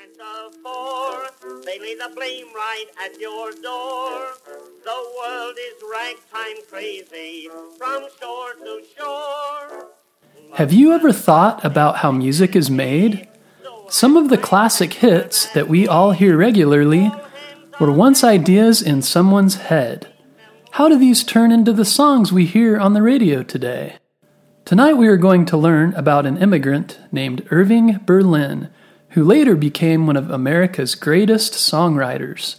plant of four, they lay the blame right at your door. The world is ragtime crazy from shore to shore. Have you ever thought about how music is made? Some of the classic hits that we all hear regularly were once ideas in someone's head. How do these turn into the songs we hear on the radio today? Tonight we are going to learn about an immigrant named Irving Berlin, who later became one of America's greatest songwriters.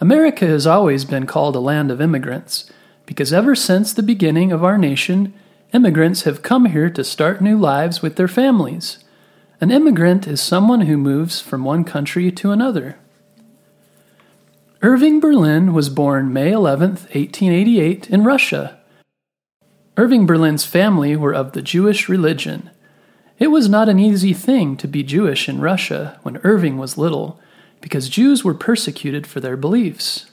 America has always been called a land of immigrants because ever since the beginning of our nation, immigrants have come here to start new lives with their families. An immigrant is someone who moves from one country to another. Irving Berlin was born May 11, 1888, in Russia. Irving Berlin's family were of the Jewish religion. It was not an easy thing to be Jewish in Russia when Irving was little, because Jews were persecuted for their beliefs.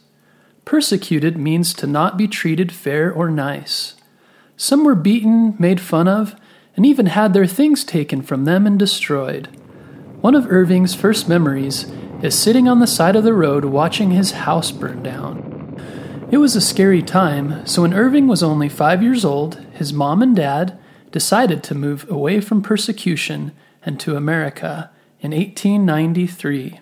Persecuted means to not be treated fair or nice. Some were beaten, made fun of, and even had their things taken from them and destroyed. One of Irving's first memories is sitting on the side of the road watching his house burn down. It was a scary time, so when Irving was only five years old, his mom and dad decided to move away from persecution and to America in 1893.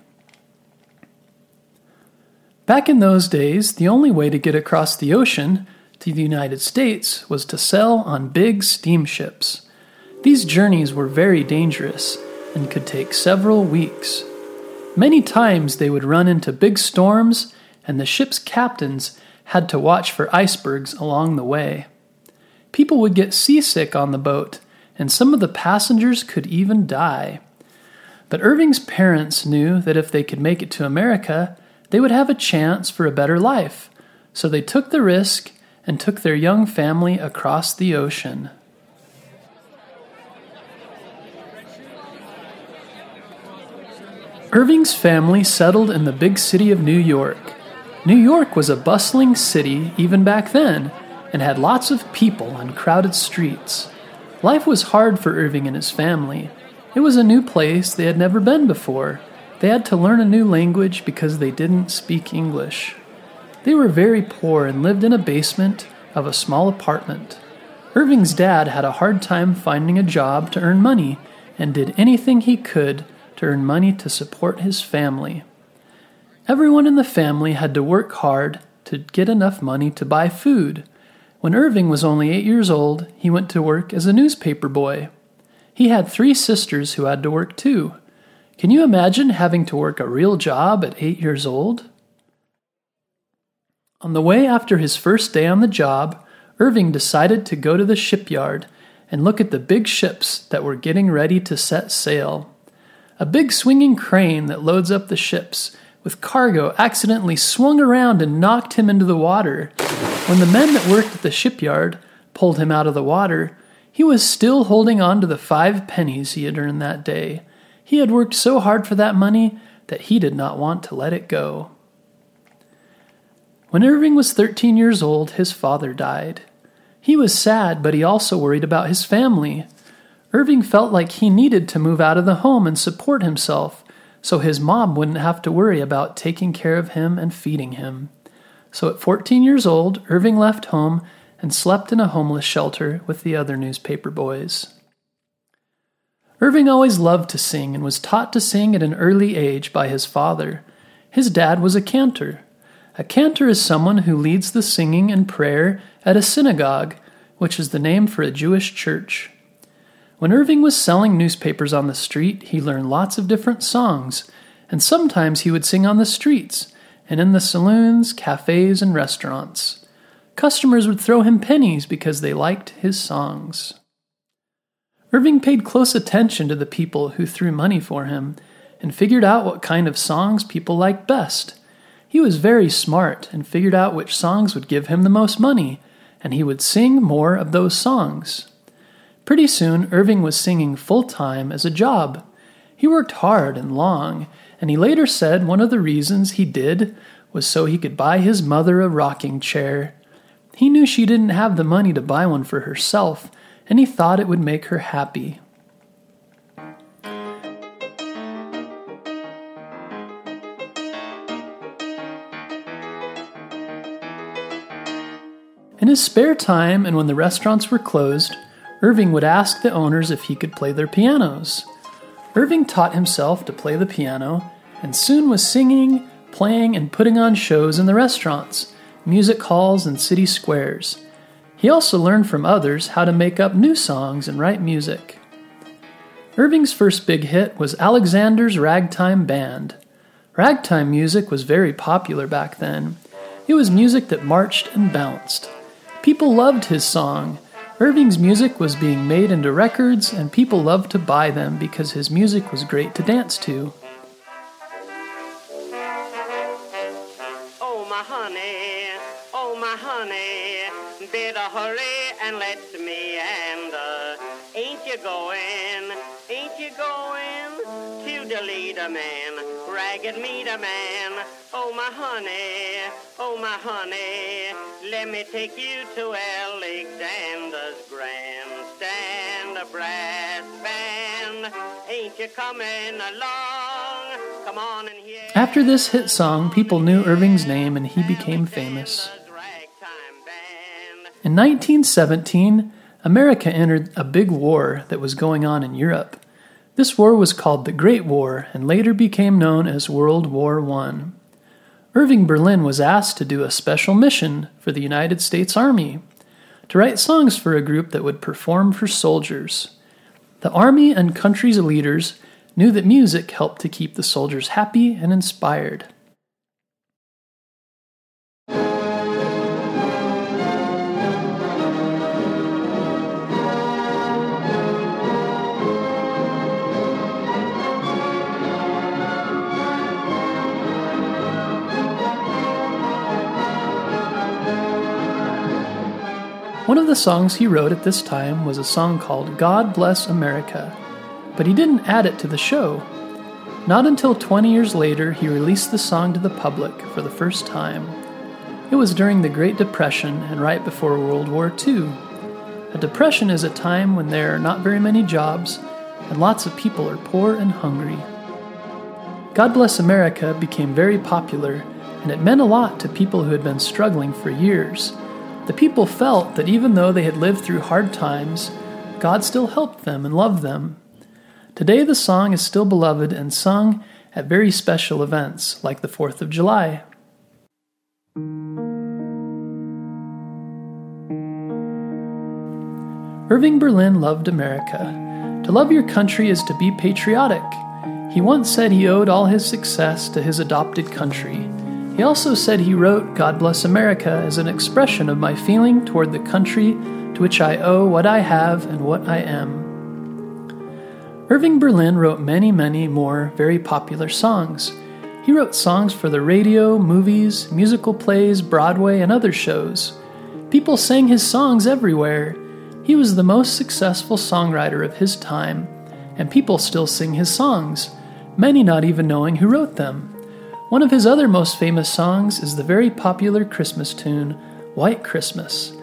Back in those days, the only way to get across the ocean to the United States was to sail on big steamships. These journeys were very dangerous and could take several weeks. Many times they would run into big storms, and the ship's captains had to watch for icebergs along the way. People would get seasick on the boat, and some of the passengers could even die. But Irving's parents knew that if they could make it to America, they would have a chance for a better life, so they took the risk and took their young family across the ocean. Irving's family settled in the big city of New York. New York was a bustling city even back then and had lots of people on crowded streets. Life was hard for Irving and his family. It was a new place they had never been before. They had to learn a new language because they didn't speak English. They were very poor and lived in a basement of a small apartment. Irving's dad had a hard time finding a job to earn money and did anything he could to earn money to support his family. Everyone in the family had to work hard to get enough money to buy food. When Irving was only eight years old, he went to work as a newspaper boy. He had three sisters who had to work too. Can you imagine having to work a real job at eight years old? On the way after his first day on the job, Irving decided to go to the shipyard and look at the big ships that were getting ready to set sail. A big swinging crane that loads up the ships with cargo accidentally swung around and knocked him into the water. When the men that worked at the shipyard pulled him out of the water, he was still holding on to the five pennies he had earned that day. He had worked so hard for that money that he did not want to let it go. When Irving was 13 years old, his father died. He was sad, but he also worried about his family. Irving felt like he needed to move out of the home and support himself, so his mom wouldn't have to worry about taking care of him and feeding him. So at 14 years old, Irving left home and slept in a homeless shelter with the other newspaper boys. Irving always loved to sing and was taught to sing at an early age by his father. His dad was a cantor. A cantor is someone who leads the singing and prayer at a synagogue, which is the name for a Jewish church. When Irving was selling newspapers on the street, he learned lots of different songs, and sometimes he would sing on the streets and in the saloons, cafes, and restaurants. Customers would throw him pennies because they liked his songs. Irving paid close attention to the people who threw money for him and figured out what kind of songs people liked best. He was very smart and figured out which songs would give him the most money, and he would sing more of those songs. Pretty soon, Irving was singing full time as a job. He worked hard and long, and he later said one of the reasons he did was so he could buy his mother a rocking chair. He knew she didn't have the money to buy one for herself, and he thought it would make her happy. In his spare time and when the restaurants were closed, Irving would ask the owners if he could play their pianos. Irving taught himself to play the piano and soon was singing, playing, and putting on shows in the restaurants, music halls, and city squares. He also learned from others how to make up new songs and write music. Irving's first big hit was Alexander's Ragtime Band. Ragtime music was very popular back then. It was music that marched and bounced. People loved his song. Irving's music was being made into records, and people loved to buy them because his music was great to dance to. Oh, my honey, oh, my honey, better hurry and let me and uh, ain't you going, ain't you going to the leader man, ragged meter man? Oh, my honey, oh, my honey, let me take you to Alexander's grandstand, a brass band. Ain't you coming along? Come on and hear. After this hit song, people knew Irving's name and he became famous. In 1917, America entered a big war that was going on in Europe. This war was called the Great War and later became known as World War I. Irving Berlin was asked to do a special mission for the United States Army to write songs for a group that would perform for soldiers. The Army and country's leaders knew that music helped to keep the soldiers happy and inspired. The songs he wrote at this time was a song called God Bless America, but he didn't add it to the show. Not until 20 years later, he released the song to the public for the first time. It was during the Great Depression and right before World War II. A depression is a time when there are not very many jobs and lots of people are poor and hungry. God Bless America became very popular, and it meant a lot to people who had been struggling for years the people felt that even though they had lived through hard times, God still helped them and loved them. Today, the song is still beloved and sung at very special events like the 4th of July. Irving Berlin loved America. To love your country is to be patriotic. He once said he owed all his success to his adopted country he also said he wrote God Bless America as an expression of my feeling toward the country to which I owe what I have and what I am. Irving Berlin wrote many, many more very popular songs. He wrote songs for the radio, movies, musical plays, Broadway, and other shows. People sang his songs everywhere. He was the most successful songwriter of his time, and people still sing his songs, many not even knowing who wrote them. One of his other most famous songs is the very popular Christmas tune, White Christmas.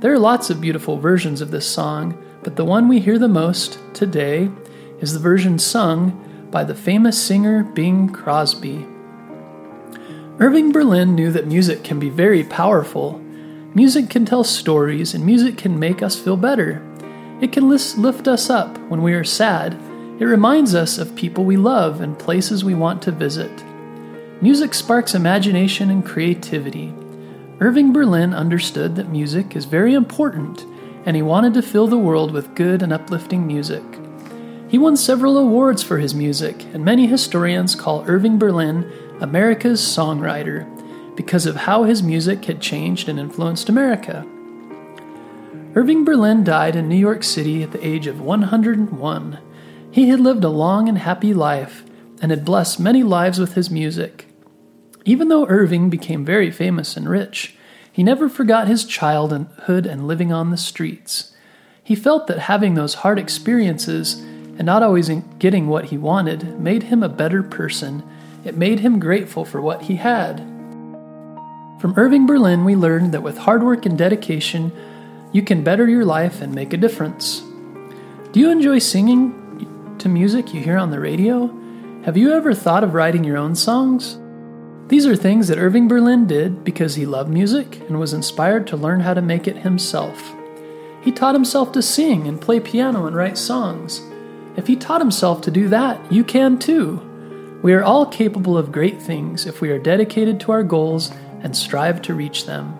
There are lots of beautiful versions of this song, but the one we hear the most today is the version sung by the famous singer Bing Crosby. Irving Berlin knew that music can be very powerful. Music can tell stories, and music can make us feel better. It can lift us up when we are sad. It reminds us of people we love and places we want to visit. Music sparks imagination and creativity. Irving Berlin understood that music is very important, and he wanted to fill the world with good and uplifting music. He won several awards for his music, and many historians call Irving Berlin America's songwriter because of how his music had changed and influenced America. Irving Berlin died in New York City at the age of 101. He had lived a long and happy life and had blessed many lives with his music. Even though Irving became very famous and rich, he never forgot his childhood and living on the streets. He felt that having those hard experiences and not always getting what he wanted made him a better person. It made him grateful for what he had. From Irving Berlin, we learned that with hard work and dedication, you can better your life and make a difference. Do you enjoy singing to music you hear on the radio? Have you ever thought of writing your own songs? These are things that Irving Berlin did because he loved music and was inspired to learn how to make it himself. He taught himself to sing and play piano and write songs. If he taught himself to do that, you can too. We are all capable of great things if we are dedicated to our goals and strive to reach them.